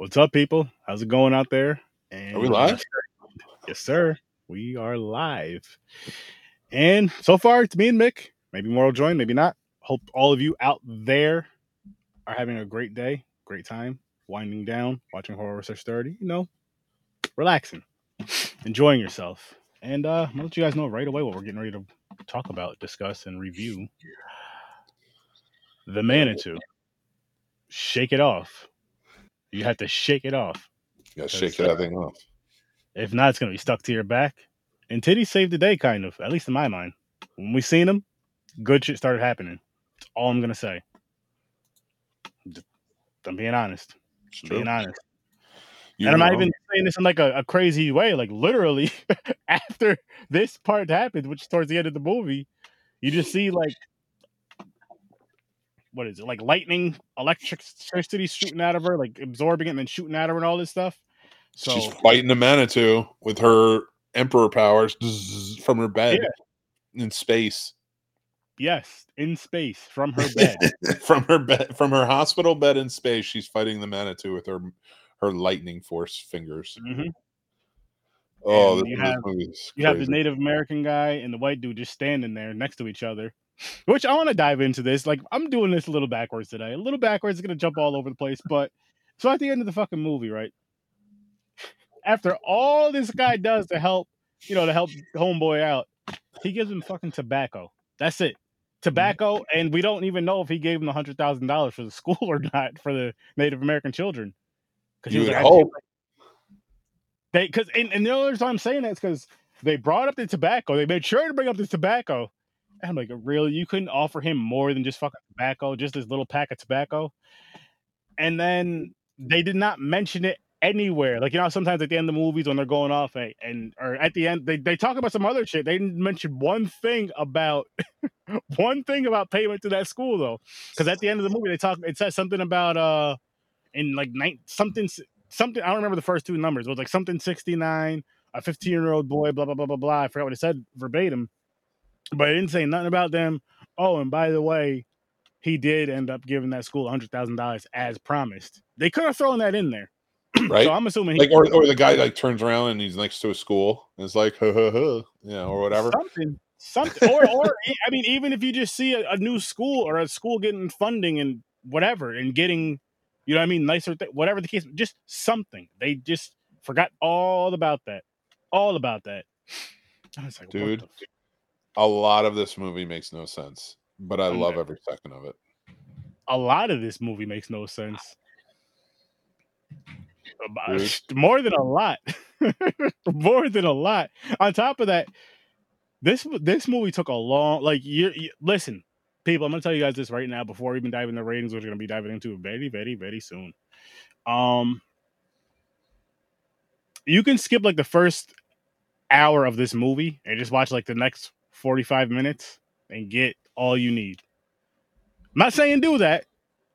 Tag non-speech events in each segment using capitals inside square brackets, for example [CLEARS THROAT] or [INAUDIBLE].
What's up, people? How's it going out there? And Are we live? Yes, sir. We are live. And so far, it's me and Mick. Maybe more will join, maybe not. Hope all of you out there are having a great day, great time, winding down, watching Horror with Sir Sturdy, you know, relaxing, enjoying yourself. And uh, I'll let you guys know right away what we're getting ready to talk about, discuss, and review. The Manitou. Shake it off. You have to shake it off. You gotta shake that thing off. If not, it's gonna be stuck to your back. And titties saved the day, kind of, at least in my mind. When we seen them, good shit started happening. That's all I'm gonna say. I'm being honest. It's I'm true. being honest. You and I'm not even saying this in like a, a crazy way. Like literally, [LAUGHS] after this part happened, which is towards the end of the movie, you just see like what is it? Like lightning, electricity shooting out of her, like absorbing it and then shooting at her and all this stuff. So she's fighting the Manitou with her emperor powers from her bed in space. yes, in space from her bed. [LAUGHS] from her bed from her hospital bed in space, she's fighting the Manitou with her her lightning force fingers. Mhm. Oh, you have- You have the. Native American guy and the white dude just standing there next to each other. Which I want to dive into this. Like I'm doing this a little backwards today. A little backwards, it's gonna jump all over the place. But so at the end of the fucking movie, right? After all this guy does to help, you know, to help homeboy out, he gives him fucking tobacco. That's it. Mm-hmm. Tobacco, and we don't even know if he gave him the hundred thousand dollars for the school [LAUGHS] or not for the Native American children. Because You would "I- hope. they because and, and the only reason I'm saying that is because they brought up the tobacco. They made sure to bring up the tobacco. I'm like, really? You couldn't offer him more than just fucking tobacco, just this little pack of tobacco? And then they did not mention it anywhere. Like, you know, sometimes at the end of the movies when they're going off and, and or at the end, they, they talk about some other shit. They didn't mention one thing about [LAUGHS] one thing about payment to that school though. Because at the end of the movie, they talk it says something about uh in like nine something something I don't remember the first two numbers. It was like something 69, a 15 year old boy, blah blah blah blah blah. I forgot what it said verbatim, but it didn't say nothing about them. Oh, and by the way, he did end up giving that school hundred thousand dollars as promised. They could have thrown that in there, [CLEARS THROAT] right? so I'm assuming he like or, or the guy like turns around and he's next to a school and it's like huh, huh, huh, yeah or whatever something. Something, or, or [LAUGHS] I mean, even if you just see a, a new school or a school getting funding and whatever, and getting, you know, what I mean, nicer, th- whatever the case, just something. They just forgot all about that, all about that. I was like, what Dude. A lot of this movie makes no sense but i I'm love every second of it a lot of this movie makes no sense. About- More than a lot, [LAUGHS] more than a lot. On top of that, this this movie took a long. Like you, you listen, people. I'm gonna tell you guys this right now before we even dive into ratings, which we're gonna be diving into very, very, very soon. Um, you can skip like the first hour of this movie and just watch like the next 45 minutes and get all you need. I'm not saying do that.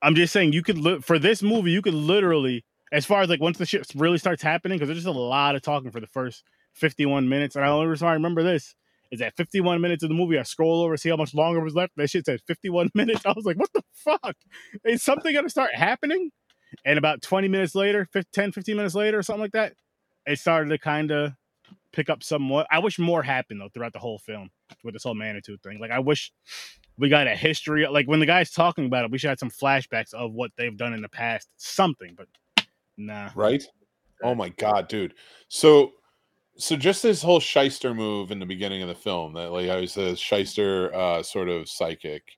I'm just saying you could li- for this movie you could literally as far as like once the shit really starts happening because there's just a lot of talking for the first 51 minutes. And I only reason I remember this is at 51 minutes of the movie I scroll over see how much longer was left. That shit said 51 [LAUGHS] minutes. I was like what the fuck? Is something gonna start happening? And about 20 minutes later 15, 10 15 minutes later or something like that it started to kind of pick up somewhat. I wish more happened though throughout the whole film with this whole Manitou thing. Like I wish we got a history like when the guy's talking about it we should have some flashbacks of what they've done in the past something but nah. Right? Oh my god dude. So so just this whole shyster move in the beginning of the film that like i was a shyster uh sort of psychic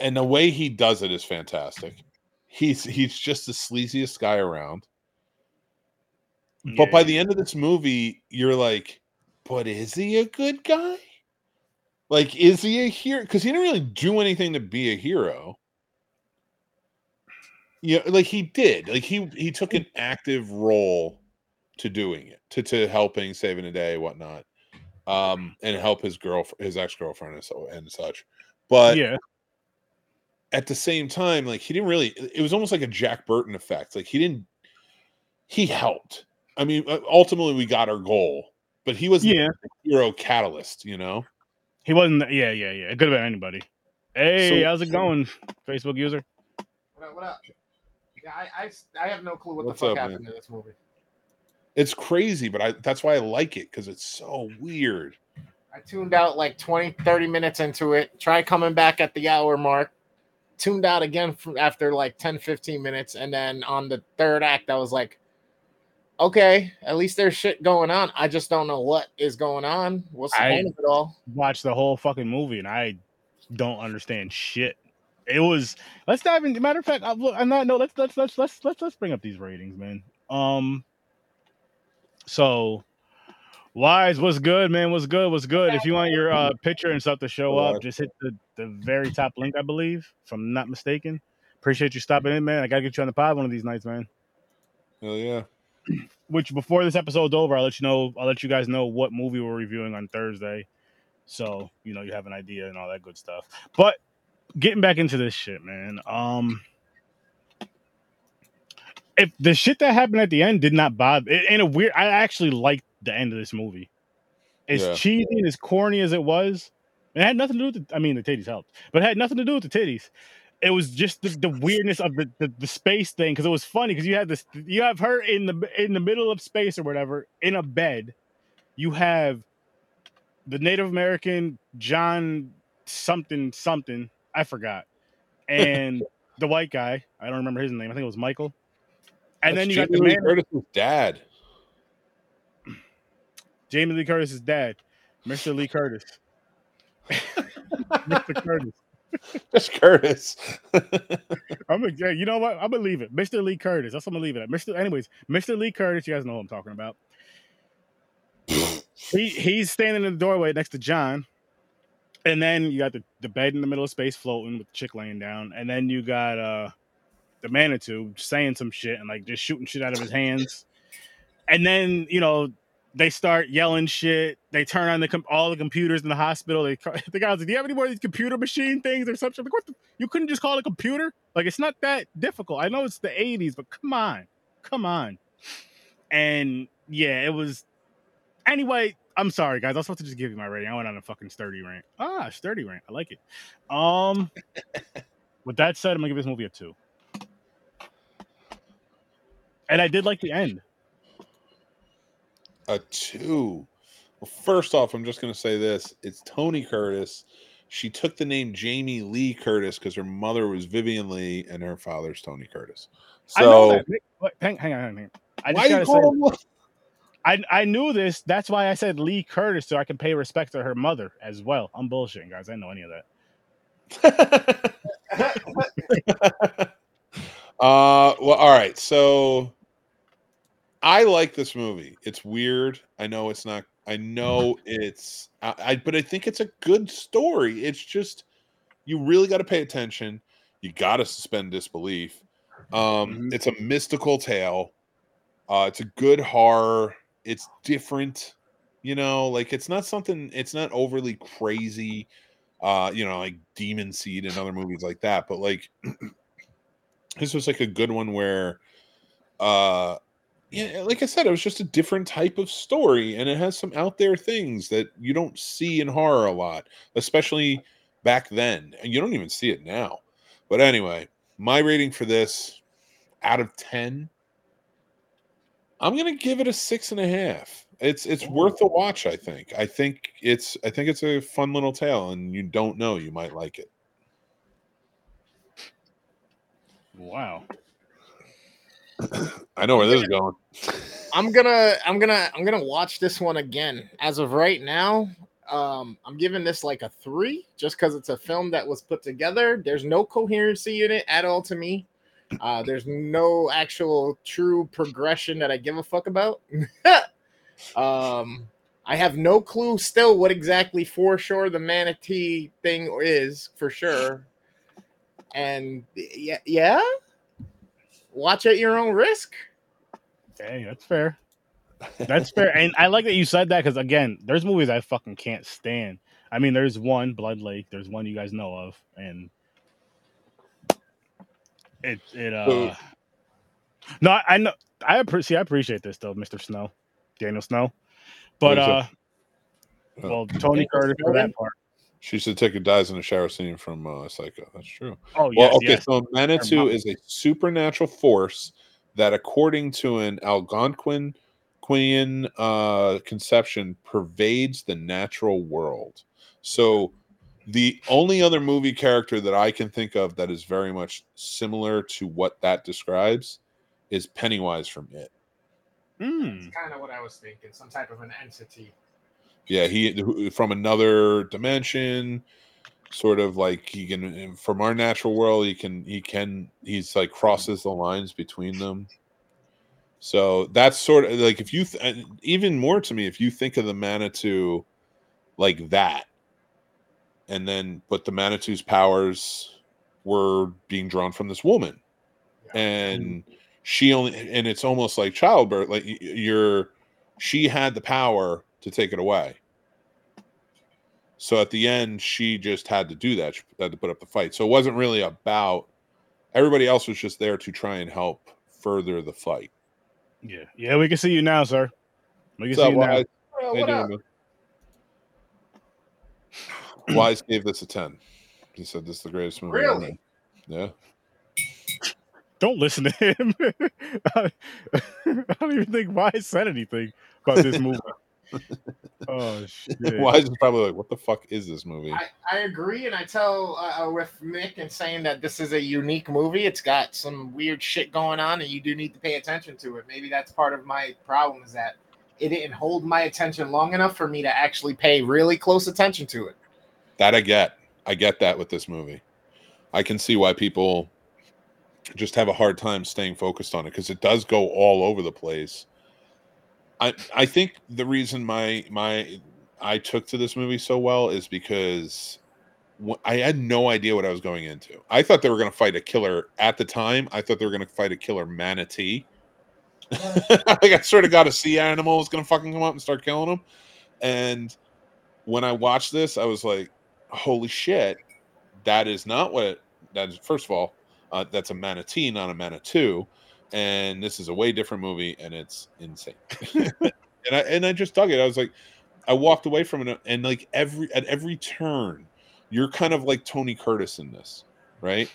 and the way he does it is fantastic. He's he's just the sleaziest guy around. But by the end of this movie you're like but is he a good guy like is he a hero because he didn't really do anything to be a hero yeah like he did like he he took an active role to doing it to to helping saving the day whatnot um and help his girl his ex-girlfriend and so and such but yeah at the same time, like he didn't really. It was almost like a Jack Burton effect. Like he didn't. He helped. I mean, uh, ultimately we got our goal, but he was yeah the hero catalyst. You know. he wasn't yeah yeah yeah it could have been anybody hey So- how's it going facebook user What up? What up? I, I, I have no clue what What's the fuck up, happened man? to this movie. It's crazy, but I that's why I like it because it's so weird. I tuned out like 20, 30 minutes into it. Try coming back at the hour mark. Tuned out again from after like 10, 15 minutes. And then on the third act, I was like, okay, at least there's shit going on. I just don't know what is going on. What's the I- point of it all? Watched the whole fucking movie and I don't understand shit. It was. Let's dive in. Matter of fact, I, look, I'm not. No, let's let's let's let's let's let's bring up these ratings, man. Um. So, wise, what's good, man? What's good? What's good? If you want your uh, picture and stuff to show up, just hit the the very top link, I believe, if I'm not mistaken. Appreciate you stopping in, man. I gotta get you on the pod one of these nights, man. Hell yeah. Which before this episode's over, I'll let you know. I'll let you guys know what movie we're reviewing on Thursday, so you know you have an idea and all that good stuff. But getting back into this shit, man. Um, if the shit that happened at the end did not bother, in in a weird, I actually liked the end of this movie. As Yeah. cheesy and as corny as it was, it had nothing to do with. The, I mean, the titties helped, but it had nothing to do with the titties. It was just the, the weirdness of the, the, the space thing because it was funny because you had this you have her in the in the middle of space or whatever in a bed. You have the Native American John something something I forgot, and [LAUGHS] the white guy I don't remember his name. I think it was Michael. And then That's you got the Lee man, Curtis's dad. [CLEARS THROAT] Jamie Lee Curtis's dad, Mr. Lee Curtis. [LAUGHS] Mr. Curtis. [LAUGHS] Just Curtis. [LAUGHS] I'm gonna, yeah, you know what? I'm gonna leave it, Mr. Lee Curtis. That's what I'm gonna leave it at. Mr. Anyways, Mr. Lee Curtis. You guys know who I'm talking about. he he's standing in the doorway next to John, and then you got the, the bed in the middle of space floating with the chick laying down, and then you got uh the Manitou saying some shit and like just shooting shit out of his hands, and then you know they start yelling shit. They turn on the com- all the computers in the hospital. They [LAUGHS] the guy's like, "Do you have any more of these computer machine things or something?" Like, what? The, you couldn't just call it a computer? Like, it's not that difficult. I know it's the '80s, but come on, come on. And yeah, it was. Anyway, I'm sorry, guys. I was supposed to just give you my rating. I went on a fucking sturdy rant. Ah, sturdy rant. I like it. Um, [LAUGHS] with that said, I'm gonna give this movie a two. And I did like the end. A two. Well, first off, I'm just going to say this: it's Tony Curtis. She took the name Jamie Lee Curtis because her mother was Vivien Leigh and her father's Tony Curtis. I know So that. Wait, wait, Hang, hang on, hang on. I why just you gotta say? I I knew this. That's why I said Lee Curtis, so I can pay respect to her mother as well. I'm bullshitting, guys. I didn't know any of that. [LAUGHS] uh, well, all right. So I like this movie. It's weird. I know it's not. I know it's. I, I but I think it's a good story. It's just you really got to pay attention. You got to suspend disbelief. Um, Mhm. It's a mystical tale. Uh, it's a good horror. It's different. You know, like it's not something. It's not overly crazy. Uh, you know, like Demon Seed and other movies like that. But like, [CLEARS THROAT] this was like a good one where, uh, yeah, like I said, it was just a different type of story, and it has some out there things that you don't see in horror a lot, especially back then. And you don't even see it now. But anyway, my rating for this out of 10, I'm gonna give it a six and a half. It's it's worth a watch, I think. I think it's I think it's a fun little tale, and you don't know, you might like it. Wow. I know where this is going. I'm gonna I'm gonna I'm gonna watch this one again. As of right now, um, I'm giving this like a three just because it's a film that was put together. There's no coherency in it at all to me. Uh, there's no actual true progression that I give a fuck about. [LAUGHS] um, I have no clue still what exactly for sure the manatee thing is for sure. And yeah, yeah, watch at your own risk. Hey, that's fair. That's fair. And I like that you said that because again, there's movies I fucking can't stand. I mean, there's one Blood Lake. There's one you guys know of, and it it uh. No, I, I know. I appreciate. I appreciate this though, Mister Snow, Daniel Snow. But uh, well, Tony Carter for that part. She said Ticket dies in a shower scene from uh, Psycho. That's true. Oh yeah. Well, okay, yes. so Manitou is a supernatural force that, according to an Algonquin Queen uh, conception, pervades the natural world. So, the only other movie character that I can think of that is very much similar to what that describes is Pennywise from It. Mm. kind of what I was thinking. Some type of an entity. Yeah, he from another dimension, sort of like he can from our natural world. He can he can he's like crosses the lines between them. So that's sort of like if you th- even more to me if you think of the Manitou like that, and then but the Manitou's powers were being drawn from this woman, and mm-hmm. she only and it's almost like childbirth. Like you're she had the power to take it away. So at the end, she just had to do that. She had to put up the fight. So it wasn't really about everybody else was just there to try and help further the fight. Yeah, yeah. We can see you now, sir. We can So see you now. Wise, Well, how what doing. Wise gave this a 10. He said this is the greatest movie. Really? made. Yeah. Don't listen to him. [LAUGHS] I don't even think Wise said anything about this [LAUGHS] movie. Oh [LAUGHS] shit! Wise is probably like, what the fuck is this movie? I, I agree, and I tell uh, with Nick and saying that this is a unique movie. It's got some weird shit going on, and you do need to pay attention to it. Maybe that's part of my problem is that it didn't hold my attention long enough for me to actually pay really close attention to it. That I get. I get that with this movie. I can see why people just have a hard time staying focused on it because it does go all over the place. I I think the reason my my I took to this movie so well is because I had no idea what I was going into. I thought they were going to fight a killer at the time. I thought they were going to fight a killer manatee. [LAUGHS] like I sort of got a sea animal was going to fucking come up and start killing them. And when I watched this, I was like, "Holy shit, that is not what that is." First of all, uh, that's a manatee, not a manitou, and this is a way different movie, and it's insane. [LAUGHS] and I and I just dug it. I was like, I walked away from it, and like every at every turn, you're kind of like Tony Curtis in this, right?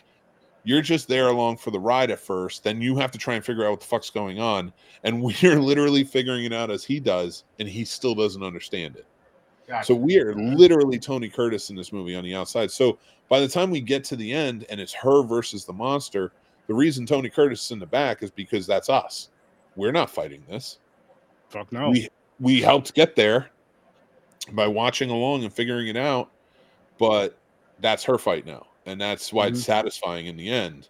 You're just there along for the ride at first, then you have to try and figure out what the fuck's going on, and [LAUGHS] we're literally figuring it out as he does, and he still doesn't understand it. So we are literally Tony Curtis in this movie on the outside. So by the time we get to the end and it's her versus the monster, the reason Tony Curtis is in the back is because that's us. We're not fighting this. Fuck no. We we helped get there by watching along and figuring it out, but that's her fight now, and that's why it's mhm. satisfying in the end.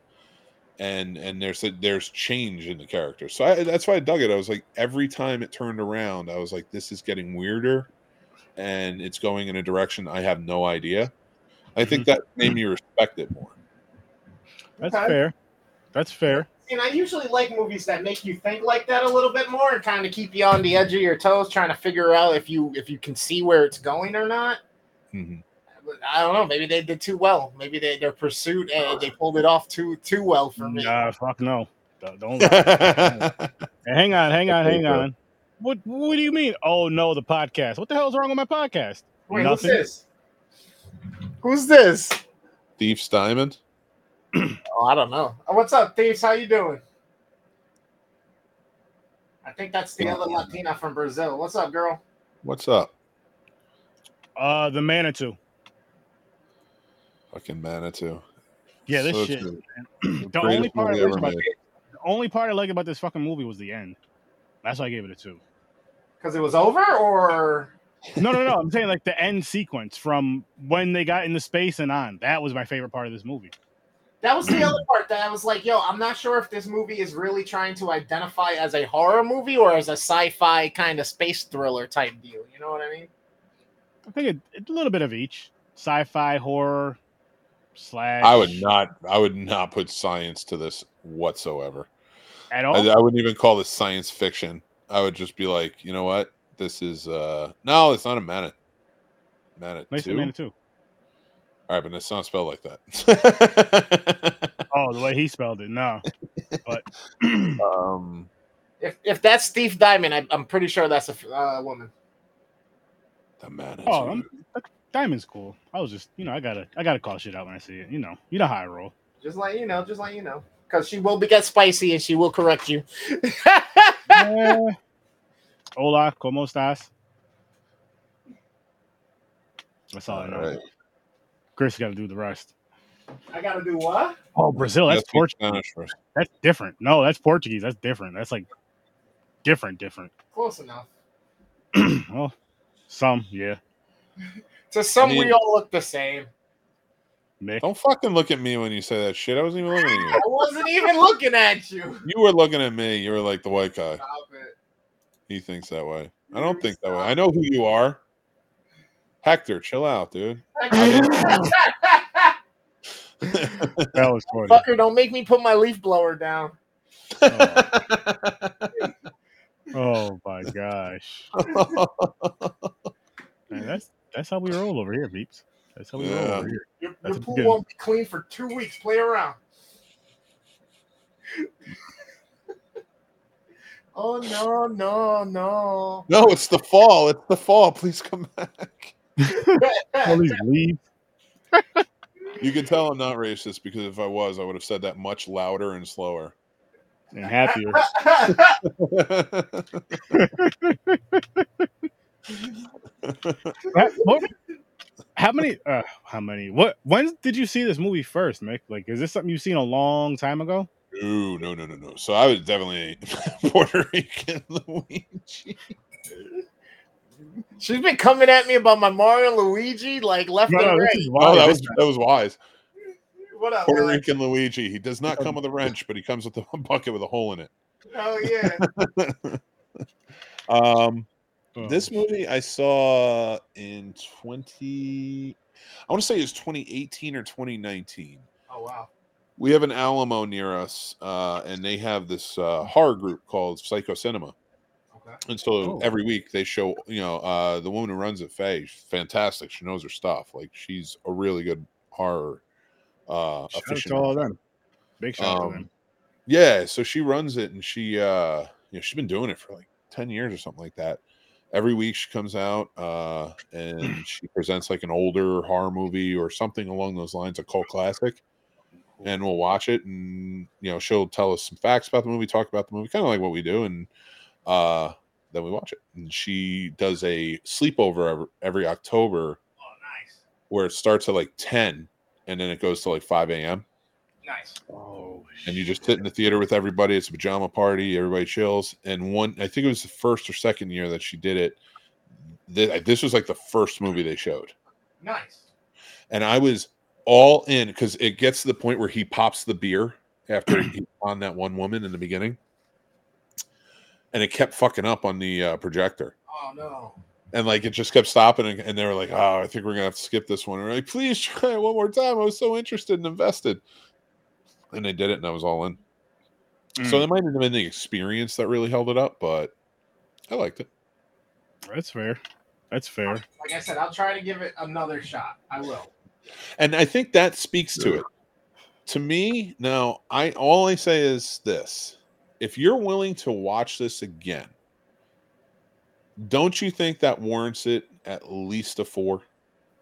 And and there's a, there's change in the character, so I, that's why I dug it. I was like, every time it turned around, I was like, this is getting weirder, and it's going in a direction I have no idea. I think mhm. that made mm-hmm. me respect it more. That's Okay. fair. That's fair. And I usually like movies that make you think like that a little bit more and kind of keep you on the edge of your toes, trying to figure out if you if you can see where it's going or not. Mhm. I don't know. Maybe they did too well. Maybe they, their pursuit uh, they pulled it off too too well for me. Nah, fuck no. Don't. don't [LAUGHS] Hey, hang on, hang on, hang on. What What do you mean? Oh no, the podcast. What the hell's wrong with my podcast? Wait, Nothing. who's this? Who's this? Thief's Diamond. [CLEARS THROAT] Oh, I don't know. Uh, What's up, Thieves? How you doing? I think that's the other Latina from Brazil. What's up, girl? What's up? Uh, the Manitou. Fucking Manitou. Yeah, this So shit. good. [CLEARS THROAT] The only part I movie liked about the only part I liked about this fucking movie was the end. That's why I gave it a two. Because it was over, or No, no, no. I'm saying like the end sequence from when they got into space and on. That was my favorite part of this movie. That was the other [CLEARS THROAT] part that I was like, yo, I'm not sure if this movie is really trying to identify as a horror movie or as a sci-fi kind of space thriller type deal. You know what I mean? I think it, a little bit of each. Sci-fi, horror, slash. I would not. I would not put science to this whatsoever. at I, all. I wouldn't even call this science fiction. I would just be like, you know what? This is uh no, it's not a manat. Manat Nice two. Manitou. All right, but it's not spelled like that. Oh, the way he spelled it. No. [LAUGHS] [CLEARS THROAT] um, If if that's Steve Diamond, I, I'm pretty sure that's a uh, woman. the Manitou. Oh, I'm- Diamond's cool. I was just, you know, I gotta, I gotta call shit out when I see it. You know, you know how I roll. Just like you know, just like you know, because she will be get spicy and she will correct you. [LAUGHS] Eh. Hola, cómo estás? That's all I know. Alright. Chris got to do the rest. I gotta do what? Oh, Brazil. That's Let's Portuguese. That's different. No, that's Portuguese. That's different. That's like different, different. Close enough. [CLEARS THROAT] well, some, yeah. [LAUGHS] To some, I mean- we all look the same. Mick. Don't fucking look at me when you say that shit. I wasn't even looking at you. [LAUGHS] I wasn't even looking at you. You were looking at me. You were like the white guy. Stop it. He thinks that way. I don't think that way. I know who you are. Hector, chill out, dude. [LAUGHS] [LAUGHS] That was funny. Fucker, don't make me put my leaf blower down. Oh, [LAUGHS] oh my gosh. Man, that's that's how we roll over here, peeps. That's how we roll over here. Your, your pool good- won't be clean for two weeks. Play around. oh no, no, no. no, it's the fall. It's the fall. Please come back. [LAUGHS] All these leaves. You can tell I'm not racist because if I was, I would have said that much louder and slower. and happier. How, what- how many? Uh, how many? What? When did you see this movie first, Mick? Like, is this something you've seen a long time ago? Ooh, no, no, no, no. So I was definitely [LAUGHS] Puerto Rican Luigi. She's been coming at me about my Mario Luigi, like left No, and no, right. is Oh, that was that was wise. What up, Puerto? Rican Luigi. He does not come with a wrench, but he comes with a [LAUGHS] bucket with a hole in it. Oh yeah. [LAUGHS] Um, oh, this movie I saw in twenty. I want to say it's 2018 or 2019. Oh wow. We have an Alamo near us, uh, and they have this uh, horror group called Psycho Cinema. And so Oh. every week they show, you know, uh, the woman who runs it, Faye, fantastic. She knows her stuff. Like she's a really good horror uh, shout out to all of them. Big shout out to Um, them. Yeah, so she runs it, and she, uh, you know, she's been doing it for like ten years or something like that. Every week she comes out uh, and [CLEARS THROAT] she presents like an older horror movie or something along those lines, a cult classic, and we'll watch it, and you know, she'll tell us some facts about the movie, talk about the movie, kind of like what we do, and uh, then we watch it. And she does a sleepover every, every October Oh nice. where it starts at like ten, and then it goes to like five a.m Nice. Oh, and you just sit in the theater with everybody. It's a pajama party. Everybody chills. And one, I think it was the first or second year that she did it. This, this was like the first movie they showed, Nice. and I was all in because it gets to the point where he pops the beer after he [CLEARS THROAT] on that one woman in the beginning, and it kept fucking up on the uh, projector. Oh no. And like it just kept stopping, and, and they were like, "Oh, I think we're gonna have to skip this one." And we're like, "Please try it one more time." I was so interested and invested, and they did it, and I was all in. So Mm, that might have been the experience that really held it up, but I liked it. that's fair. That's fair. Like I said, I'll try to give it another shot. I will. And I think that speaks to it. To me, now I all I say is this. If you're willing to watch this again, don't you think that warrants it at least a four?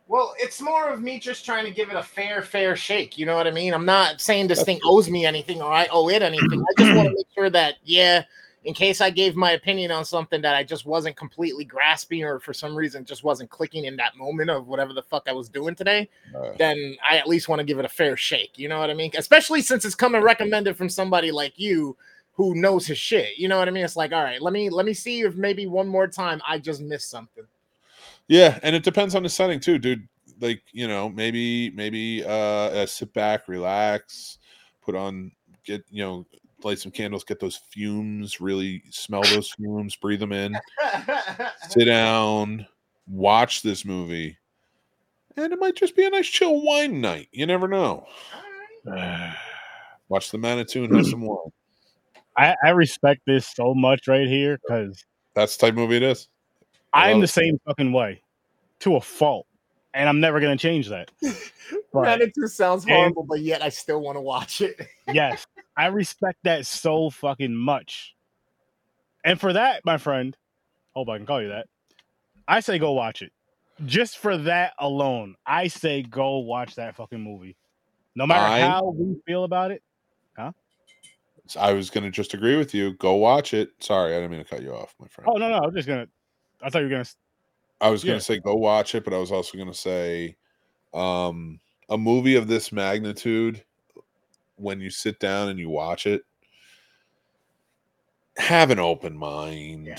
Well, it's more of me just trying to give it a fair, fair shake. You know what I mean? I'm not saying this thing owes me anything or I owe it anything. I just want [CLEARS THROAT] to make sure that, yeah, in case I gave my opinion on something that I just wasn't completely grasping or for some reason just wasn't clicking in that moment of whatever the fuck I was doing today, Uh, then I at least want to give it a fair shake. You know what I mean? Especially since it's coming recommended from somebody like you who knows his shit. You know what I mean? It's like, all right, let me let me see if maybe one more time I just missed something. yeah, and it depends on the setting too, dude. Like, you know, maybe maybe uh, uh sit back, relax, put on get, you know, light some candles, get those fumes, really smell those fumes, breathe them in. [LAUGHS] sit down, watch this movie, and it might just be a nice chill wine night. You never know. [SIGHS] Watch the Manitou and have some wine. I, I respect this so much right here because That's the type of movie it is. I I'm love the it. same fucking way to a fault, and I'm never gonna change that. [LAUGHS] But Manitou sounds And- horrible, but yet I still want to watch it. [LAUGHS] yes, I respect that so fucking much. And for that, my friend, hope I can call you that. I say go watch it. just for that alone, I say go watch that fucking movie. No matter I- how we feel about it. I was gonna just agree with you. Go watch it. Sorry, I didn't mean to cut you off, my friend. Oh no, no, I was just gonna. I thought you were gonna. I was gonna yeah. say go watch it, but I was also gonna say um a movie of this magnitude, when you sit down and you watch it, have an open mind.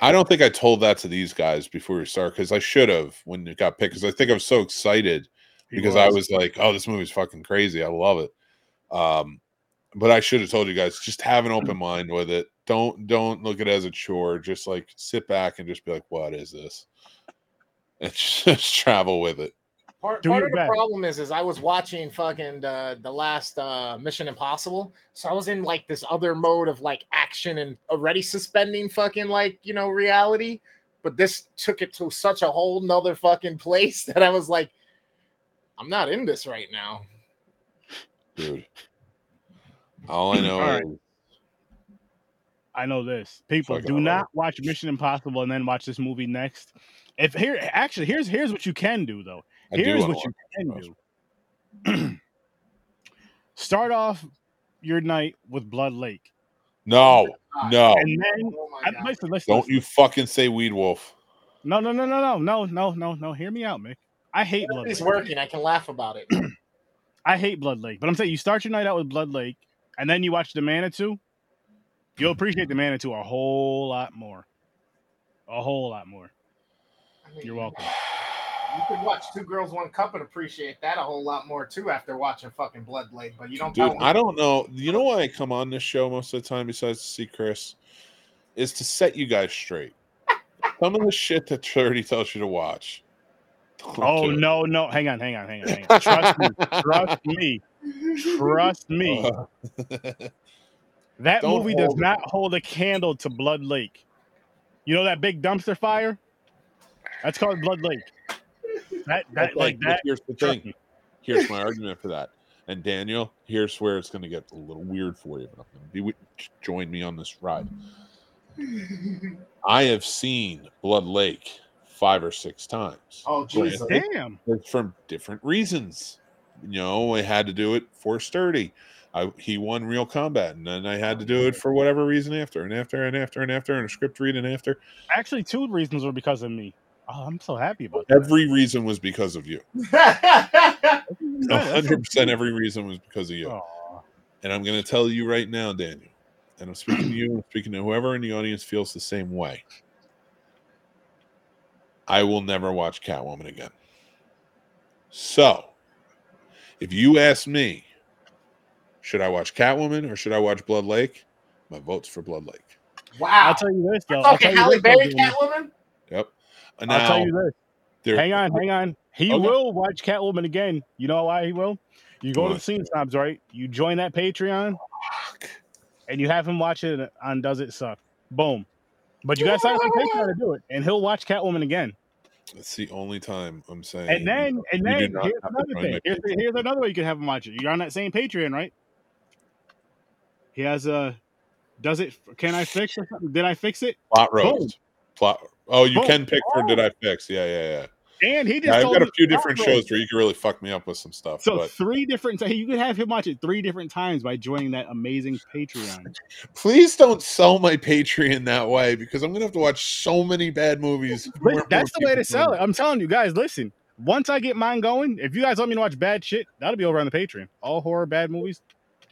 I don't think I told that to these guys before we start because I should have when it got picked because I think I was so excited because I was like, "Oh, this movie's fucking crazy. I love it." Um, but I should have told you guys just have an open mind with it. Don't don't look at it as a chore. Just like sit back and just be like, "What is this?" And [LAUGHS] just travel with it. Part, part of the best. problem is, is I was watching fucking the the last uh, Mission Impossible, so I was in like this other mode of like action and already suspending fucking like you know reality. But this took it to such a whole nother fucking place [LAUGHS] that I was like, I'm not in this right now. dude. All I know All right. is I know this. People Fucking do all right. not watch Mission Impossible and then watch this movie next. If here, actually, here's here's what you can do though. I do Here's wanna what you can do. [CLEARS THROAT] Start off your night with Blood Lake, No, oh no. and then Oh my I- listen, listen, Don't listen. you fucking say Weed Wolf. No, no, no, no, no, no, no, no, no. Hear me out, Mick. I hate Blood It's working. I can laugh about it. [CLEARS THROAT] [CLEARS THROAT] I hate Blood Lake, but I'm saying you start your night out with Blood Lake, and then you watch the Manitou. You'll appreciate the Manitou a whole lot more. A whole lot more. I mean, You're welcome. You could watch Two Girls One Cup and appreciate that a whole lot more too after watching fucking Blood Lake. But you don't. Dude. I don't know. You know why I come on this show most of the time, besides to see Chris, is to set you guys straight. [LAUGHS] Some of the shit that Charity tells you to watch. don't Oh do it. no, no, hang on, hang on, hang on, hang on. [LAUGHS] Trust me, trust me, trust me. Uh, [LAUGHS] that Don't movie does hold it. not hold a candle to Blood Lake. You know that big dumpster fire? That's called Blood Lake. That that Okay, like that. Here's the thing. Here's my argument for that. And Daniel, here's where it's going to get a little weird for you, but I'm going to be join me on this ride. I have seen Blood Lake five or six times. oh Jesus! Damn. it's for different reasons. You know, I had to do it for sturdy. I he won real combat, and then I had to do it for whatever reason after, and after, and after, and after, and a script read, and after. Actually, two reasons were because of me. Oh, I'm so happy about that. Every reason was because of you. [LAUGHS] Hundred percent. Every reason was because of you. Aw. And I'm going to tell you right now, Daniel, and I'm speaking to you, I'm speaking to whoever in the audience feels the same way. I will never watch Catwoman again. So, if you ask me, should I watch Catwoman or should I watch Blood Lake? My vote's for Blood Lake. wow. I'll tell you this though. I'll Okay, you Halle this, Berry Catwoman. Yep. And I'll now, tell you this. Hang on, hang on. He Okay. will watch Catwoman again. You know why he will? You go to the scene snobs, right? You join that Patreon Fuck. and you have him watch it on Does It Suck? Boom. But you gotta sign up for Patreon to do it, and he'll watch Catwoman again. That's the only time I'm saying. And then, and then here's another thing. Here's, here's another way you can have him watch it. You're on that same Patreon, right? He has a. Does it? Can I fix or something? Did I fix it? plot roast. Plot. Oh, you Boom. can pick for oh. did Oh. I fix? Yeah, yeah, yeah. And he just. yeah I've got a few different roast. shows where you can really fuck me up with some stuff. So but three different. So you could have him watch it three different times by joining that amazing Patreon. [LAUGHS] please don't sell my Patreon that way because I'm gonna have to watch so many bad movies. But more that's more the way to sell it. I'm telling you guys, listen. Once I get mine going, if you guys want me to watch bad shit, that'll be over on the Patreon. All horror bad movies.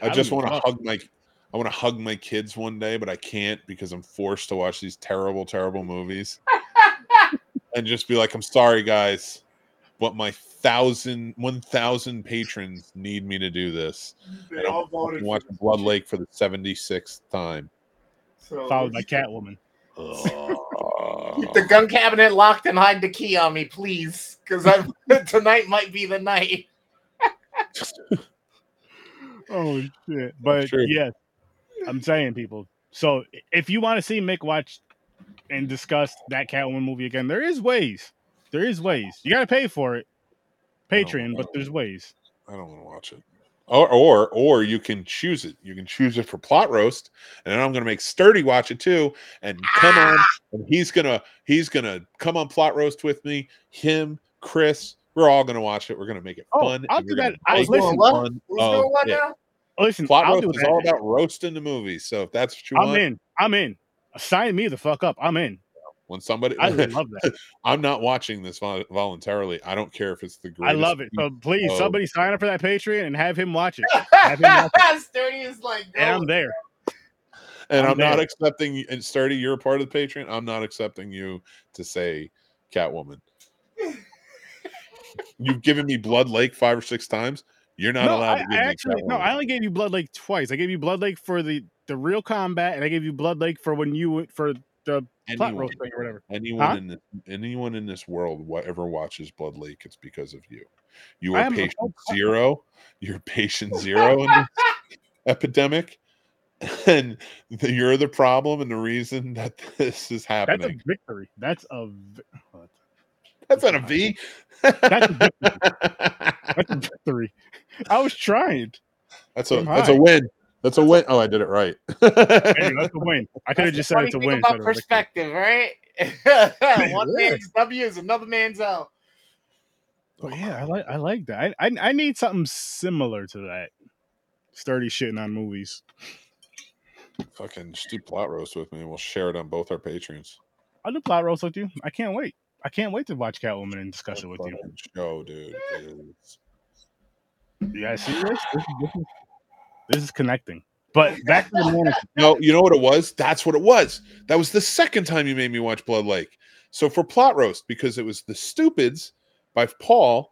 I just want to give a fuck. hug my I want to hug my kids one day, but I can't because I'm forced to watch these terrible, terrible movies. [LAUGHS] and just be like, I'm sorry, guys, but my thousand, one thousand patrons need me to do this. They And all I'm voted fucking for watching Blood Lake for the 76th time. So Followed by Catwoman. keep the gun cabinet locked and hide the key on me, please, because [LAUGHS] [LAUGHS] tonight might be the night. [LAUGHS] Oh shit! But True. yes, I'm saying people. So if you want to see Mick watch and discuss that Catwoman movie again, there is ways. There is ways. You gotta pay for it, Patreon, but there's ways. I don't want to watch it. Or, or or you can choose it. You can choose it for plot roast, and then I'm gonna make Sturdy watch it too. And come on, ah! and he's gonna he's gonna come on plot roast with me. Him, Chris, we're all gonna watch it. We're gonna make it Oh, fun. I'll and do that. gonna I- make listen, what? fun Who's doing what now? Listen, Plot I'll roast do is that. all about roasting the movie. So if that's what you I'm want, in. I'm in. Sign me the fuck up. I'm in. when somebody, I [LAUGHS] love that. I'm not watching this voluntarily. I don't care if it's the I love it. So please, Oh. somebody sign up for that Patreon and have him watch it. [LAUGHS] Have him watch [LAUGHS] Sturdy is like, And I'm there. and I'm I'm not accepting. And Sturdy, you're a part of the Patreon. I'm not accepting you to say Catwoman. You've given me Blood Lake five or six times. You're not no, allowed I, to I give me actually no. I only gave you Blood Lake twice. I gave you Blood Lake for the the real combat, and I gave you Blood Lake for when you for the plot anyone, roast thing or whatever. anyone Huh? in this, anyone in this world, whatever watches Blood Lake, it's because of you. You are a- patient zero. You're patient zero in this [LAUGHS] epidemic, [LAUGHS] and the, you're the problem and the reason that this is happening. That's a victory. That's a vi- That's not a V. That's a that's a victory. I was trying. That's a that's a win. That's a win. Oh, I did it right. [LAUGHS] Hey, that's a win. [LAUGHS] I could have That's just said it's a win. About instead victory. perspective, right? [LAUGHS] One Yeah. man's W is another man's L. But yeah, I like I like that. I, I I need something similar to that. Sturdy shitting on movies. Fucking just do plot roast with me, and we'll share it on both our patrons. I'll do plot roast with you. I can't wait. I can't wait to watch Catwoman and discuss it with you. Show, dude. is- You guys see this? This is, this is, this is connecting. But back to the man. No, you know what it was? That's what it was. That was the second time you made me watch Blood Lake. So for plot roast, because it was the Stupids by Paul,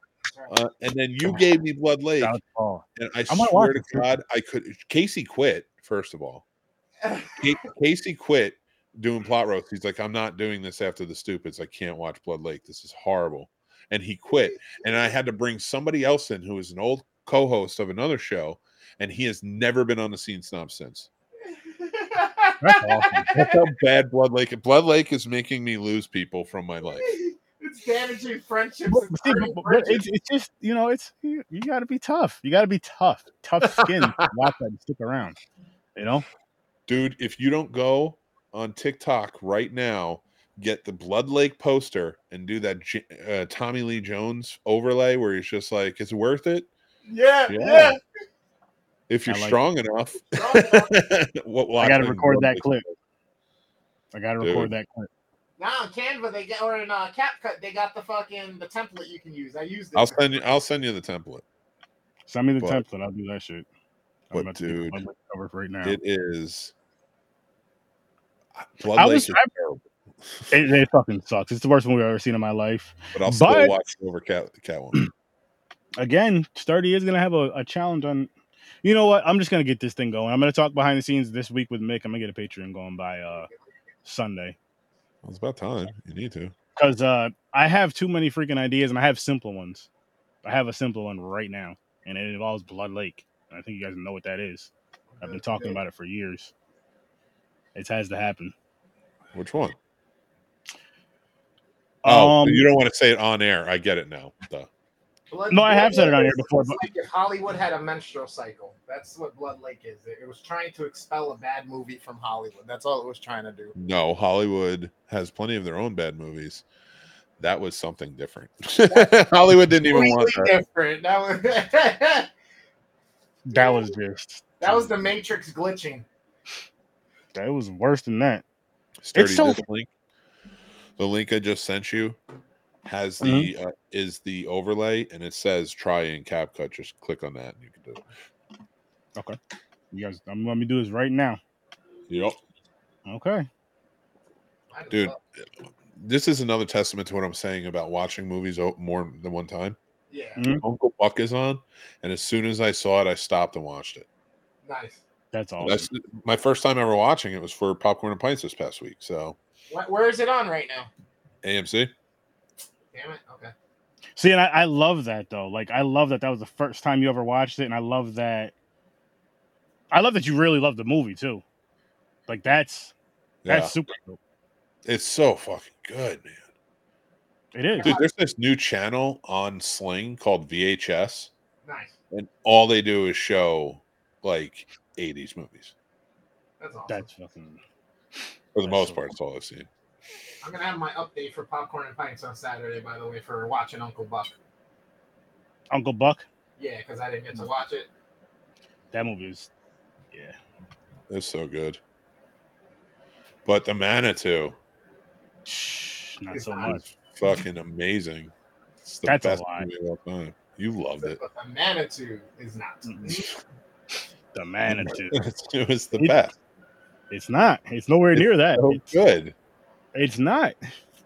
uh, and then you gave me Blood Lake, Shout out to Paul. and I I'm swear to. God, I could. Casey quit first of all. Casey quit doing plot roast. He's like, I'm not doing this after the Stupids. I can't watch Blood Lake. This is horrible. And he quit. And I had to bring somebody else in who is an old co-host of another show, and he has never been on the scene snob since. That's awesome. [LAUGHS] That's how bad Blood Lake. Blood Lake is making me lose people from my life. [LAUGHS] it's damaging friendships. But, see, but- but it's, it's just you know it's you, you got to be tough. You got to be tough, tough [LAUGHS] skin. to watch that and stick around. You know, Dude, if you don't go on TikTok right now, get the Blood Lake poster and do that uh, Tommy Lee Jones overlay where he's just like, "It's worth it." Yeah, Yeah. yeah. If you're like strong enough. [LAUGHS] [LAUGHS] What- I got to record Blood that clip. I got to record that clip. Now on Canva, they get or in uh, CapCut, they got the fucking the template you can use. I used it. I'll send you. I'll send you the template. Send me the But- template. I'll do that shit. but I'm about to get dude, Blood Lake covered right now. It is. Blood I was- is terrible, It, it fucking sucks. It's the worst movie I've ever seen in my life. but I'll still but- watch it over Cat Catwoman. Again, Sturdy is gonna have a, a challenge on. You know what? I'm just gonna get this thing going. I'm gonna talk behind the scenes this week with Mick. I'm gonna get a Patreon going by uh Sunday Well, it's about time. You need to. because uh I have too many freaking ideas and I have simple ones. I have a simple one right now, and it involves Blood Lake. And I think you guys know what that is. I've been talking about it for years. It has to happen. Which one? Oh, Um, you don't want to say it on air. I get it now. Duh. Blood, No, I have said it on here before, it's like if Hollywood had a menstrual cycle. That's what Blood Lake is. It, it was trying to expel a bad movie from Hollywood. That's all it was trying to do. No, Hollywood has plenty of their own bad movies. That was something different. [LAUGHS] Hollywood didn't even want Completely that. different. That was [LAUGHS] that was just that was the Matrix glitching. that was worse than that. Sturdy, so- link, the link I just sent you has the Mm-hmm. uh, is the overlay, and it says try in CapCut. Just click on that, and you can do it. Okay. You guys, I'm let me do this right now. Yep. Okay. Dude. This is another testament to what I'm saying about watching movies more than one time. Yeah, Uncle Buck is on, and as soon as I saw it, I stopped and watched it. nice. That's all. That's my first time ever watching it was for Popcorn and Pints this past week. So Where is it on right now? AMC. Damn it. Okay. See, and I, I love that though. Like, I love that that was the first time you ever watched it, and I love that. I love that you really love the movie too. Like, that's Yeah, that's super. Dope. it's so fucking good, man. It is. Dude, there's this new channel on Sling called VHS. Nice. and all they do is show like 80s movies. That's awesome. That's fucking. For the That's most so part, it's all I've seen. I'm gonna have my update for popcorn and pints on Saturday. By the way, for watching Uncle Buck. Uncle Buck. Yeah, because I didn't get to watch it. That movie is. Yeah. It's so good. But the Manitou Shh, Not It's so not. much. fucking amazing. It's the That's a best lie. movie of all time. You loved it. But the Manitou is not. [LAUGHS] The Manitou. [LAUGHS] it was the It- best. It's not. It's nowhere near that. So It's, good. It's not.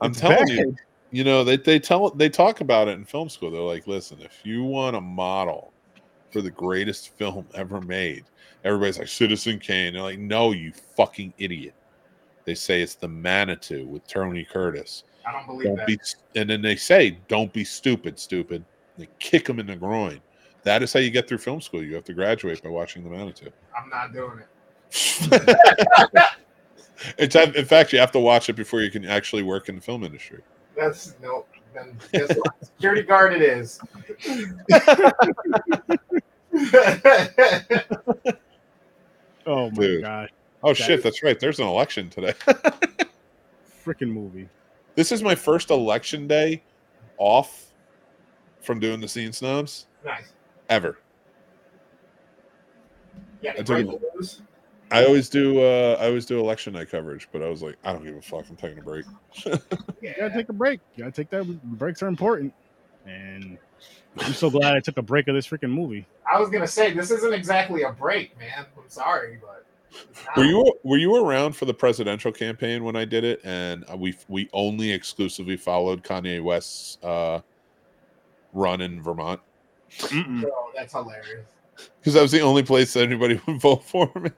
I'm It's telling bad. you, you know, they, they tell they talk about it in film school. They're like, listen, if you want a model for the greatest film ever made, everybody's like Citizen Kane. They're like, no, you fucking idiot. They say it's the Manitou with Tony Curtis. I don't believe Don't that. be, and then they say, don't be stupid, stupid. They kick them in the groin. That is how you get through film school. You have to graduate by watching the Manitou. I'm not doing it. [LAUGHS] it's in fact you have to watch it before you can actually work in the film industry. That's no. Then guess what? Security guard it is. [LAUGHS] Oh my Dude. god. Oh That- shit, that's right. There's an election today. [LAUGHS] Freaking movie. this is my first election day off from doing the Scene Snobs nice. ever. Yeah, I took it- breaking news. I always do uh I always do election night coverage, but I was like, I don't give a fuck. I'm taking a break. [LAUGHS] You gotta take a break. You gotta take that. Breaks are important. And I'm so glad I took a break of this freaking movie. I was gonna say this isn't exactly a break, man. I'm sorry, but. Were you were you around for the presidential campaign when I did it? And we we only exclusively followed Kanye West's uh, run in Vermont Mm-mm. Bro, that's hilarious. because that was the only place that anybody [LAUGHS] would vote for him.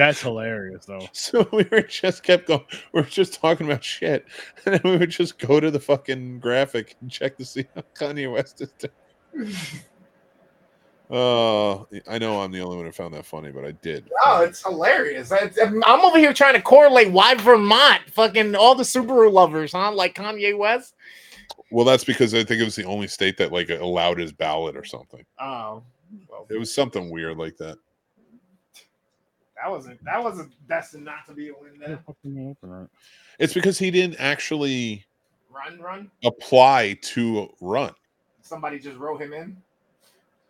That's hilarious, though. [LAUGHS] So we were just kept going. We were just talking about shit, [LAUGHS] and then we would just go to the fucking graphic and check to see how Kanye West is doing. Oh, [LAUGHS] I know I'm the only one who found that funny, but I did. Oh, it's hilarious. I, I'm over here trying to correlate why Vermont, fucking all the Subaru lovers, huh? Like Kanye West. Well, that's because I think it was the only state that like allowed his ballot or something. Oh, well, It was something weird like that. That wasn't that wasn't destined not to be a win. Then It's because he didn't actually run, run. apply to run. Somebody just wrote him in.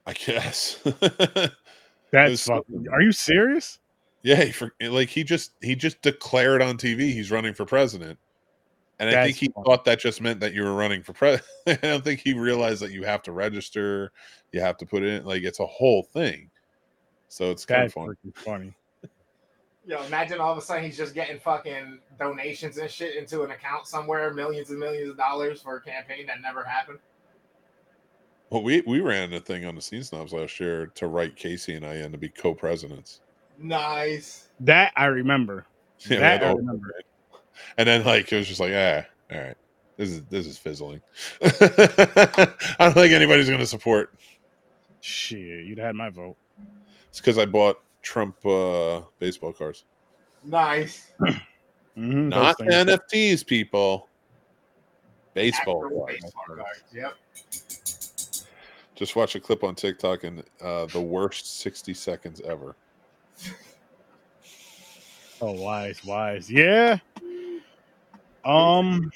I guess. [LAUGHS] That's fucking. Are you serious? yeah, he for, like he just he just declared on TV he's running for president, and I think he funny. thought that just meant that you were running for president. [LAUGHS] I don't think he realized that you have to register, you have to put it in like it's a whole thing. So it's kind of That's fun. freaking funny. Yo, imagine all of a sudden he's just getting fucking donations and shit into an account somewhere, millions and millions of dollars for a campaign that never happened. Well, we we ran a thing on the Scene Snobs last year to write Casey and I in to be co-presidents. Nice. That I remember. [LAUGHS] Yeah, that I all- remember. And then like it was just like, ah, all right, this is this is fizzling. [LAUGHS] I don't think anybody's going to support. Shit, you'd had my vote. It's because I bought Trump uh, baseball cards, Nice. [CLEARS THROAT] Mhm, not. NFTs, people. Baseball. Cards. baseball cards. Yep. Just watch a clip on TikTok and uh, the worst sixty seconds ever. Oh, wise, wise. Yeah. Um,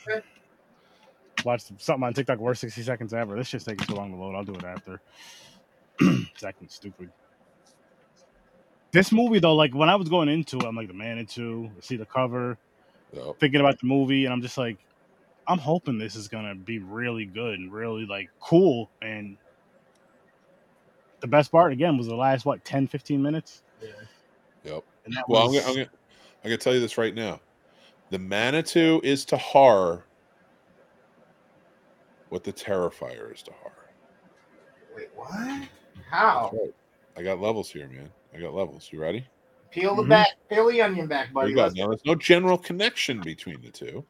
watch something on TikTok. Worst sixty seconds ever. This shit's taking so long to load. I'll do it after. [CLEARS THROAT] it's acting stupid. This movie though, like when I was going into it, I'm like the Manitou. I see the cover, So, thinking about the movie, and I'm just like, I'm hoping this is gonna be really good and really like cool. And the best part again was the last what 10, 15 minutes. yep. And that Well, I'm gonna, I'm gonna I'm gonna tell you this right now. The Manitou is to horror what the Terrifier is to horror. Wait, what? How? Right. I got levels here, man. I got levels. You ready? Peel the Mhm. back, peel the onion back, There buddy. you go. Now, there's no general connection between the two,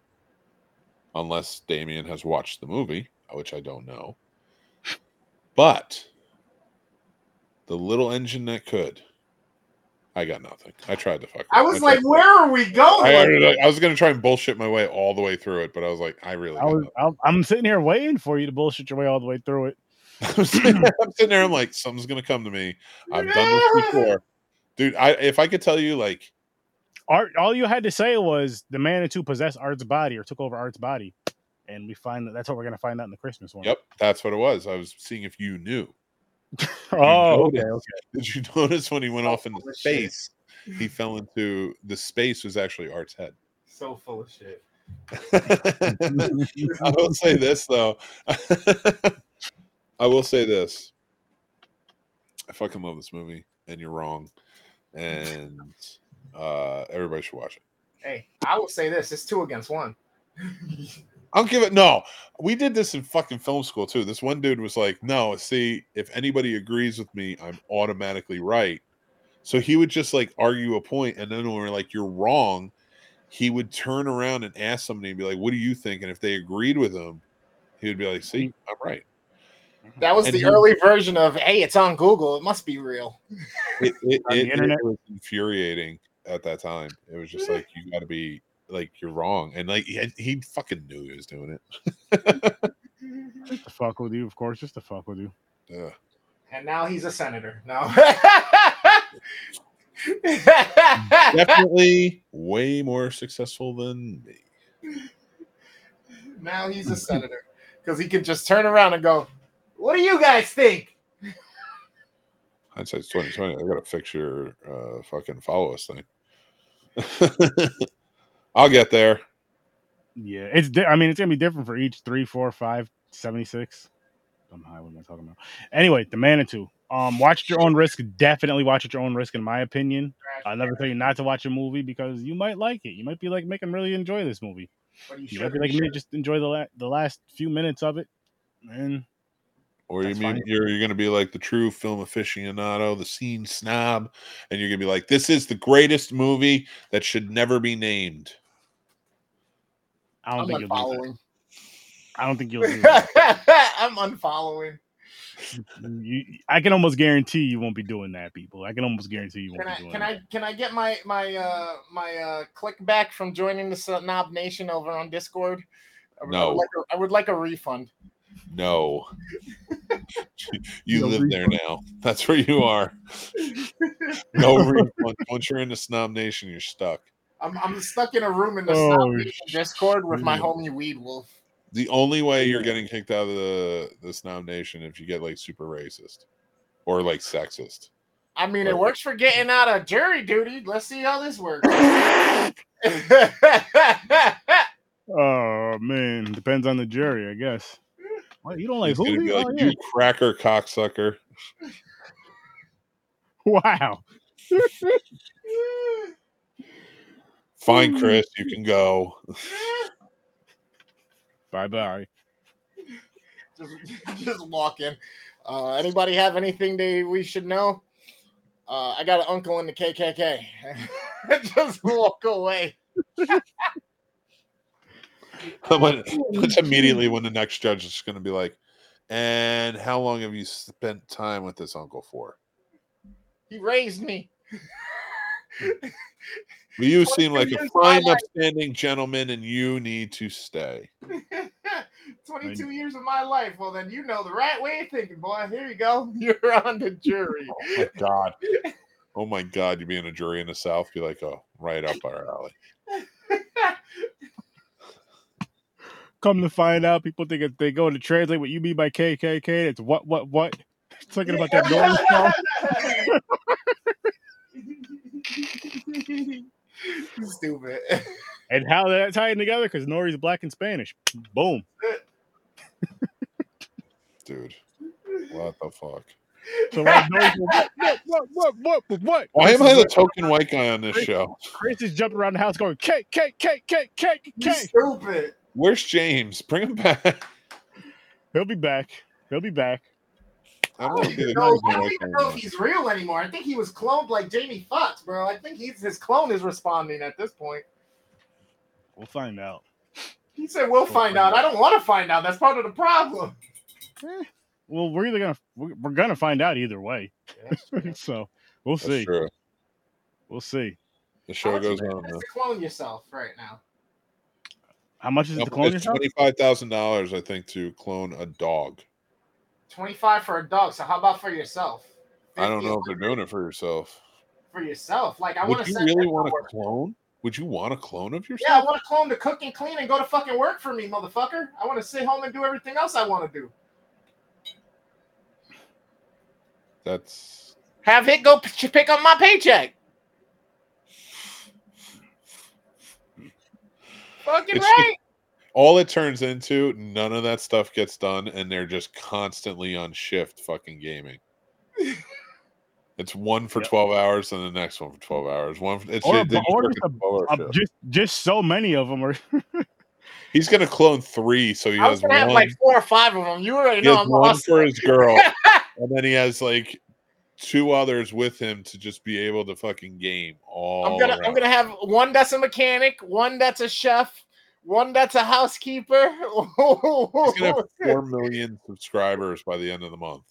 unless Damien has watched the movie, which I don't know. But the little engine that could, I got nothing. I tried to fuck. I was tried- like, where are we going? I, I, I was gonna try and bullshit my way all the way through it, but I was like, I really. I was. I'm, I'm sitting here waiting for you to bullshit your way all the way through it. [LAUGHS] I'm sitting there, I'm sitting there, I'm like, something's gonna come to me. I've done this before. Dude, I if I could tell you like Art, all you had to say was the man Manitou possessed Art's body or took over Art's body, and we find that that's what we're gonna find out in the Christmas one. Yep, that's what it was. I was seeing if you knew. [LAUGHS] Oh, noticed- okay, okay. Did you [LAUGHS] notice when he went So off into full of shit. space, he fell into the space was actually Art's head. So full of shit. I will say this though. I will say this. I fucking love this movie, and you're wrong. And uh everybody should watch it. Hey, I will say this: it's two against one. I'll give it no. We did this in fucking film school too. This one dude was like, "No, see, if anybody agrees with me, I'm automatically right." So he would just like argue a point, and then when we're like, "You're wrong," he would turn around and ask somebody and be like, "What do you think?" And if they agreed with him, he would be like, "See, I'm right." That was And the he- early version of "Hey, it's on Google. It must be real." It, it, On the it- it internet? was infuriating at that time. It was just like you got to be like you're wrong, and like he, he fucking knew he was doing it. Just to fuck with you, of course, just to fuck with you. Ugh. And now he's a senator. No. [LAUGHS] Definitely way more successful than me. now he's a senator because he can just turn around and go, "What do you guys think?" Hindsight's twenty twenty. I gotta fix your uh, fucking follow us thing. [LAUGHS] I'll get there. Yeah, it's. Di- I mean, it's gonna be different for each three, four, five, seventy-six. I'm high. What am I talking about? Anyway, the Manitou. Um, watch at your own risk. Definitely watch at your own risk, in my opinion. I never tell you not to watch a movie because you might like it. You might be like, make them really enjoy this movie. But you You should might be like me, just enjoy the la- the last few minutes of it, and Or you mean fine. you're you're gonna be like the true film aficionado, the scene snob, and you're gonna be like, this is the greatest movie that should never be named. I don't I'm think you'll do that. I don't think you'll do that. [LAUGHS] I'm unfollowing. You, I can almost guarantee you won't be doing that, people. I can almost guarantee you won't Can I be doing can that. I can I get my my uh my uh click back from joining the Snob Nation over on Discord? I would, I would like a, I would like a refund. No. [LAUGHS] you No live there now. That's where you are. No refund. Once you're in the snob nation, you're stuck. I'm I'm stuck in a room in the Oh, Snob Nation Discord with my homie Weed Wolf. The only way you're getting kicked out of the the snob nation if you get like super racist or like sexist. I mean, it works for getting out of jury duty. Let's see how this works. [LAUGHS] Oh man, depends on the jury, I guess. What you don't like He's gonna who? be like, Oh, yeah. you cracker cocksucker. Wow. Fine, [LAUGHS] Chris, you can go. Bye bye. just, [LAUGHS] just walk in. Uh, anybody have anything they we should know? Uh, I got an uncle in the KKK. [LAUGHS] just walk away. [LAUGHS] when, it's immediately when the next judge is going to be like, and how long have you spent time with this uncle for? He raised me. Well, you seem like a years of my fine, life. upstanding gentleman, and you need to stay. [LAUGHS] 22 years of my life. Well, then you know the right way of thinking, boy. Here you go. [LAUGHS] You're on the jury. Oh my god! Oh my god! You being a jury in the South, be like, oh, right up our alley. Come to find out, people think if they go to translate what you mean by KKK, it's what, what, what. [LAUGHS] Talking about that Northern song. [LAUGHS] Stupid. [LAUGHS] And how that tied together? Because Nori's black and Spanish. Boom. Dude, what the fuck? So like, Nori's what, what, what, what, what, what? Why am I the token white guy on this show? Chris is jumping around the house going, K, K, K, K, K, You K. stupid. Where's James? Bring him back. He'll be back. He'll be back. I I don't don't, want to be even know, I don't even know if he's real anymore. I think he was cloned like Jamie Foxx, bro. I think he's his clone is responding at this point. We'll find out. He said, "We'll find out." I don't want to find out. That's part of the problem. Eh, well, we're either gonna we're, we're gonna find out either way. [LAUGHS] so we'll That's see. true. We'll see. The show goes on. though. clone yourself right now. How much is it to clone It's yourself? twenty-five thousand dollars, I think, to clone a dog. 25 for a dog. So how about for yourself? I don't know if they're doing it for yourself. for yourself. Like I want Would to you really want to a clone? Would you want a clone of yourself? Yeah, I want to clone to cook and clean and go to fucking work for me, motherfucker. I want to sit home and do everything else I want to do. That's Have it go p- pick up my paycheck. Fucking It's- right. all it turns into. None of that stuff gets done, and they're just constantly on shift, fucking gaming. [LAUGHS] It's one for Yep. twelve hours, and the next one for twelve hours. One, for, it's Or- they just or just a 12-hour shift. just just so many of them are. [LAUGHS] He's gonna clone three, so he I was has one. have like four or five of them. You already he know has I'm one lost. for his girl, [LAUGHS] and then he has like two others with him to just be able to fucking game all. I'm gonna I'm gonna have one that's a mechanic, one that's a chef, one that's a housekeeper. He's gonna have [LAUGHS] four million subscribers by the end of the month.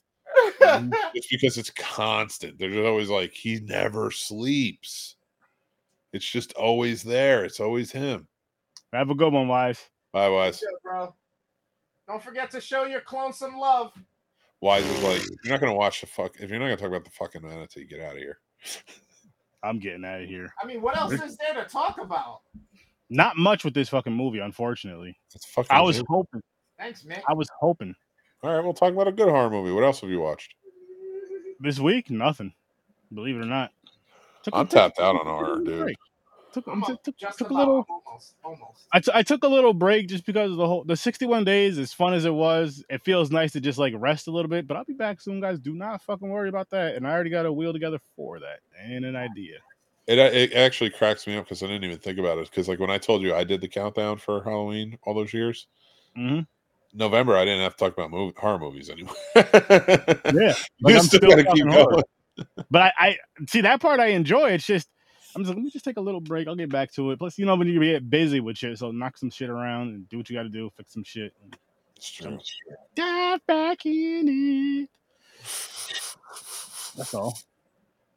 [LAUGHS] It's because it's constant. They're just always like he never sleeps. It's just always there. It's always him. Have a good one, Wise. Bye, Wise. Yeah, bro. Don't forget to show your clone some love. Wise is like, if you're not gonna watch the fuck. If you're not gonna talk about the fucking Manitou, get out of here. I'm getting out of here. I mean, what else is there to talk about? Not much with this fucking movie, unfortunately. It's fucking. I was amazing. hoping. Thanks, man. I was hoping All right, we'll talk about a good horror movie. What else have you watched? this week. Nothing. Believe it or not. Took a- I'm tapped out on a horror, dude. break. Took, I'm took, took, just took a little. almost, almost. I, t- I took a little break just because of the whole the 61 days as fun as it was it feels nice to just like rest a little bit but i'll be back soon guys do not fucking worry about that and i already got a wheel together for that and an idea It it actually cracks me up because I didn't even think about it. Because like when I told you I did the countdown for Halloween all those years, hmm November I didn't have to talk about movie, horror movies anymore. yeah [LAUGHS] you I'm still still gotta keep talking horror. going. but I, I see that part i enjoy it's just i'm just like, let me just take a little break i'll get back to it plus you know when you get busy with shit so knock some shit around and do what you got to do fix some shit It's true. dive back in it that's all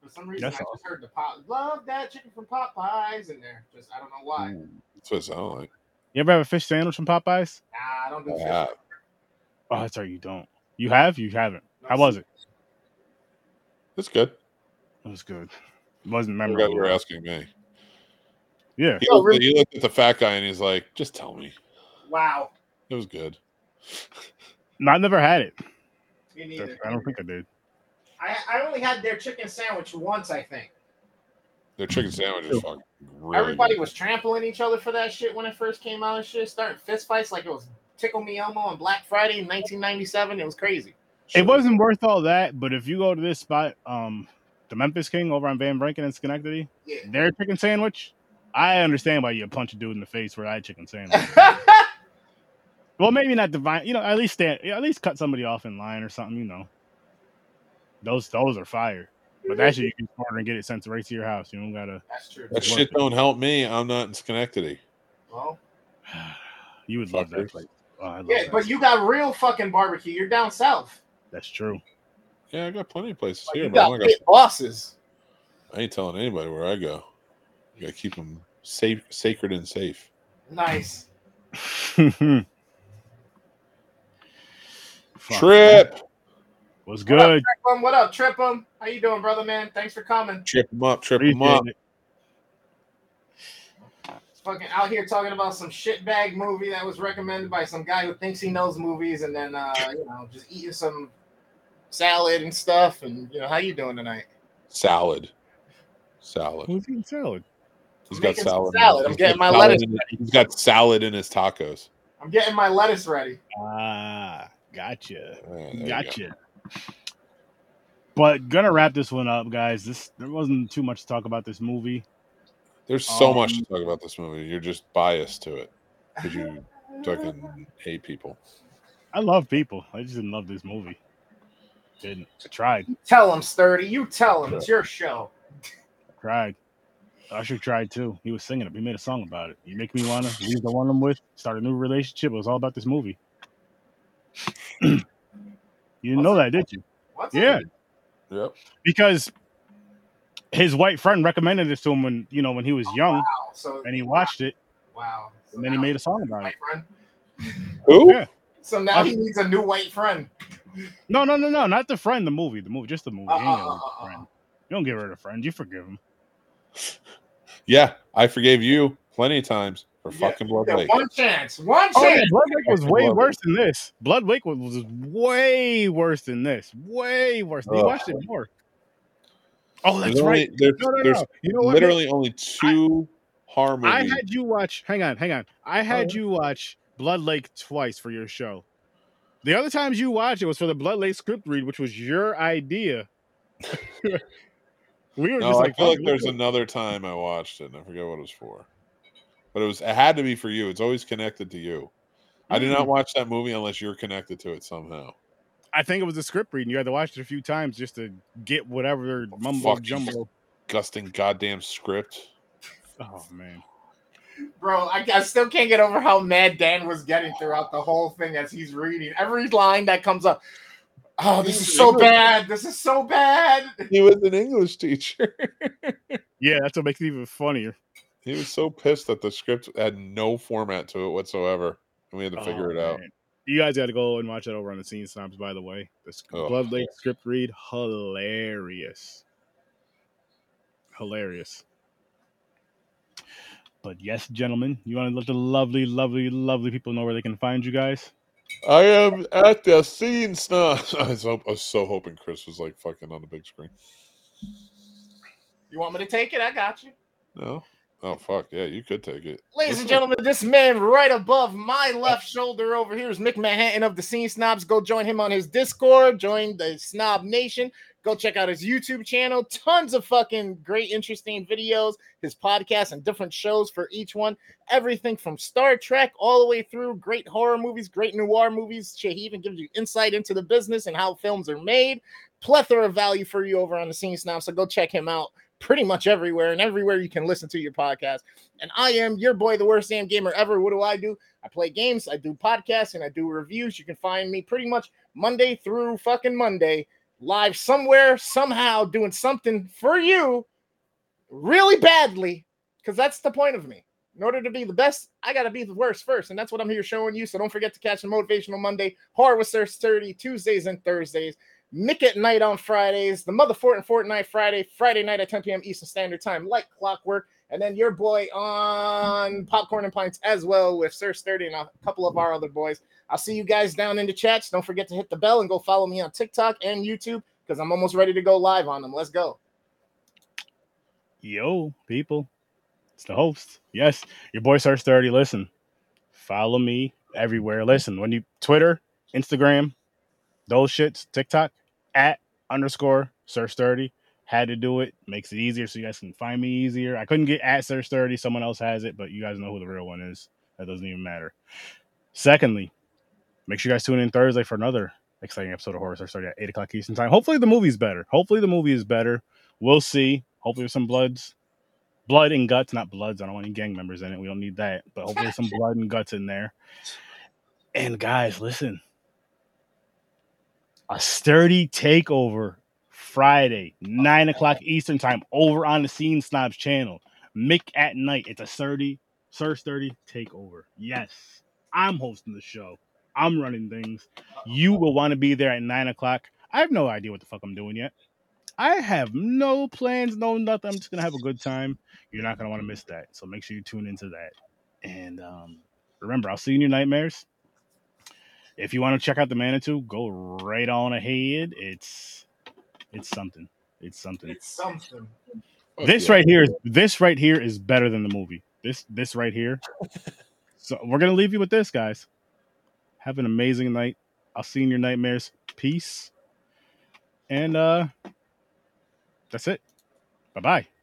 For some reason, That's I all. just heard the pop. Love that chicken from Popeyes in there. Just I don't know why. Mm. That's what it sounded like. you ever have a fish sandwich from popeyes Nah, I don't do fish. Yeah. oh that's right you don't you have you haven't No, how was it It's good. It was good. It wasn't I forgot memorable. you were asking me. Yeah. He, Oh, looked, really? he looked at the fat guy and he's like, "Just tell me." Wow. It was good. No, I never had it. Me neither. I don't think I did. I, I only had their chicken sandwich once, I think. Their chicken sandwich is fucking really Everybody good. was trampling each other for that shit when it first came out and shit, starting fist fights like it was Tickle Me Elmo on Black Friday in 1997. It was crazy. It wasn't worth all that, but if you go to this spot, um, the Memphis King over on Van Vranken in Schenectady, Yeah. their chicken sandwich, I understand why you punch a dude in the face for that chicken sandwich. [LAUGHS] well, maybe not divine, you know, at least stand, at least cut somebody off in line or something, you know. Those those are fire. But that shit you can order and get it sent right to your house. You don't gotta. That's true. That shit don't help me. I'm not in Schenectady. Well, [SIGHS] You would love that place. Oh, I love yeah, that. but you got real fucking barbecue. You're down south. That's true. Yeah, I got plenty of places Like, here, you but I'm got not gonna, big bosses. I ain't telling anybody where I go. You gotta keep them safe, sacred, and safe. Nice. [LAUGHS] Fuck, Trip, was What up, good. Trip 'em? What up, Trip 'em? How you doing, brother, man? Thanks for coming. trip them up, trip them up. Appreciate it. Fucking out here talking about some shitbag movie that was recommended by some guy who thinks he knows movies, and then uh, you know just eating some salad and stuff. And you know, how you doing tonight? Salad, salad. Who's eating salad? He's I'm got salad. salad. I'm he's getting my lettuce in his- He's got salad in his tacos. I'm getting my lettuce ready. Ah, gotcha. Yeah, there you go. Gotcha. But gonna wrap this one up, guys. This there wasn't too much to talk about this movie. There's so much to Um, talk about this movie. You're just biased to it because you fucking hate people. I love people. I just didn't love this movie. Didn't. I tried. Tell him, sturdy. You tell him. It's your show. I tried. Usher tried too. He was singing it. He made a song about it. You make me wanna leave the one I'm with, start a new relationship. It was all about this movie. [CLEARS THROAT] you didn't know that, did you? What's Yeah. it? Yep. Because his white friend recommended this to him when you know when he was oh, young, Wow. So and he watched it, Wow. So and then he made a song about white it. friend. Who? Yeah. So now he needs a new white friend. No, no, no, no, not the friend. The movie, the movie, just the movie. Uh, You uh, uh, rid of uh, the friend. You don't get rid of friends. You forgive them. Yeah, I forgave you plenty of times for You get- fucking Blood get Lake. One chance. One Oh, yeah, chance. Blood Lake was way love it. worse than this. Blood Lake was, was way worse than this. Way worse. You watched it more. Oh, that's There's right. only there's, No, no, there's no. You know what? literally only two horror movies. I had you watch. Hang on, hang on. I had yeah. you watch Blood Lake twice for your show. The other times you watched it was for the Blood Lake script read, which was your idea. [LAUGHS] we were no, just I like, feel like there's another time I watched it and I forget what it was for. But it was it had to be for you. It's always connected to you. I did Mm. not watch that movie unless you're connected to it somehow. I think it was a script reading. You had to watch it a few times just to get whatever mumbo jumbo. Gusting goddamn script. Oh man. Bro, I, I still can't get over how mad Dan was getting throughout the whole thing as he's reading. Every line that comes up. Oh, this is so bad. This is so bad. He was an English teacher. [LAUGHS] Yeah, that's what makes it even funnier. he was so pissed that the script had no format to it whatsoever. And we had to oh, figure Oh, it out. man. You guys got to go and watch that over on the Scene Snobs, by the way. The sc- Oh. Blood Lake script read, hilarious. Hilarious. But yes, gentlemen, you want to let the lovely, lovely, lovely people know where they can find you guys? I am at the scene snob. [LAUGHS] I was, I was so hoping Chris was like fucking on the big screen. You want me to take it? I got you. No? Oh fuck yeah, you could take it. Ladies and gentlemen, this man right above my oh. left shoulder over here is Mick Manhattan of the Scene Snobs. Go join him on his Discord, join the Snob Nation. Go check out his YouTube channel. Tons of fucking great, interesting videos, his podcast, and different shows for each one. Everything from Star Trek all the way through great horror movies, great noir movies. He even gives you insight into the business and how films are made. Plethora of value for you over on the Scene Snobs. So go check him out pretty much everywhere and everywhere you can listen to your podcast. And I am your boy, the worst damn gamer ever. What do I do? I play games, I do podcasts, and I do reviews. You can find me pretty much Monday through fucking Monday, live somewhere, somehow, doing something for you really badly, because that's the point of me. In order to be the best, I gotta be the worst first, and that's what I'm here showing you. So don't forget to catch the Motivational Monday, Sir Sturdy, Tuesdays and Thursdays. Mick at night on Fridays, the Mother Fort and Fortnite Friday, Friday night at 10 p.m. Eastern Standard Time, like clockwork. And then your boy on Popcorn and Pints as well with Sir Sturdy and a couple of our other boys. I'll see you guys down in the chats. Don't forget to hit the bell and go follow me on TikTok and YouTube because I'm almost ready to go live on them. Let's go. Yo, people. It's the host. Yes, your boy Sir Sturdy. Listen, follow me everywhere. Listen, when you Twitter, Instagram, those shits, TikTok, at underscore Sir Sturdy. Had to do it. Makes it easier so you guys can find me easier. I couldn't get at Sir Sturdy. Someone else has it, but you guys know who the real one is. That doesn't even matter. Secondly, make sure you guys tune in Thursday for another exciting episode of Horror Sir Sturdy at 8 o'clock Eastern Time. Hopefully the movie's better. Hopefully the movie is better. We'll see. Hopefully there's some bloods. Blood and guts, not bloods. I don't want any gang members in it. We don't need that. But hopefully there's some [LAUGHS] blood and guts in there. And guys, listen. A sturdy takeover Friday, 9 o'clock Eastern Time, over on the Scene Snobs channel. Mick at night. It's a sturdy, Sir Sturdy takeover. Yes. I'm hosting the show. I'm running things. You will want to be there at 9 o'clock. I have no idea what the fuck I'm doing yet. I have no plans, no nothing. I'm just gonna have a good time. You're not gonna want to miss that. So make sure you tune into that. And um, remember, I'll see you in your nightmares. If you want to check out the Manitou, go right on ahead. It's it's something. It's something. It's something. Fuck This yeah. right here, this right here is better than the movie. This this right here. [LAUGHS] So we're gonna leave you with this, guys. Have an amazing night. I'll see you in your nightmares. Peace. And uh that's it. Bye bye.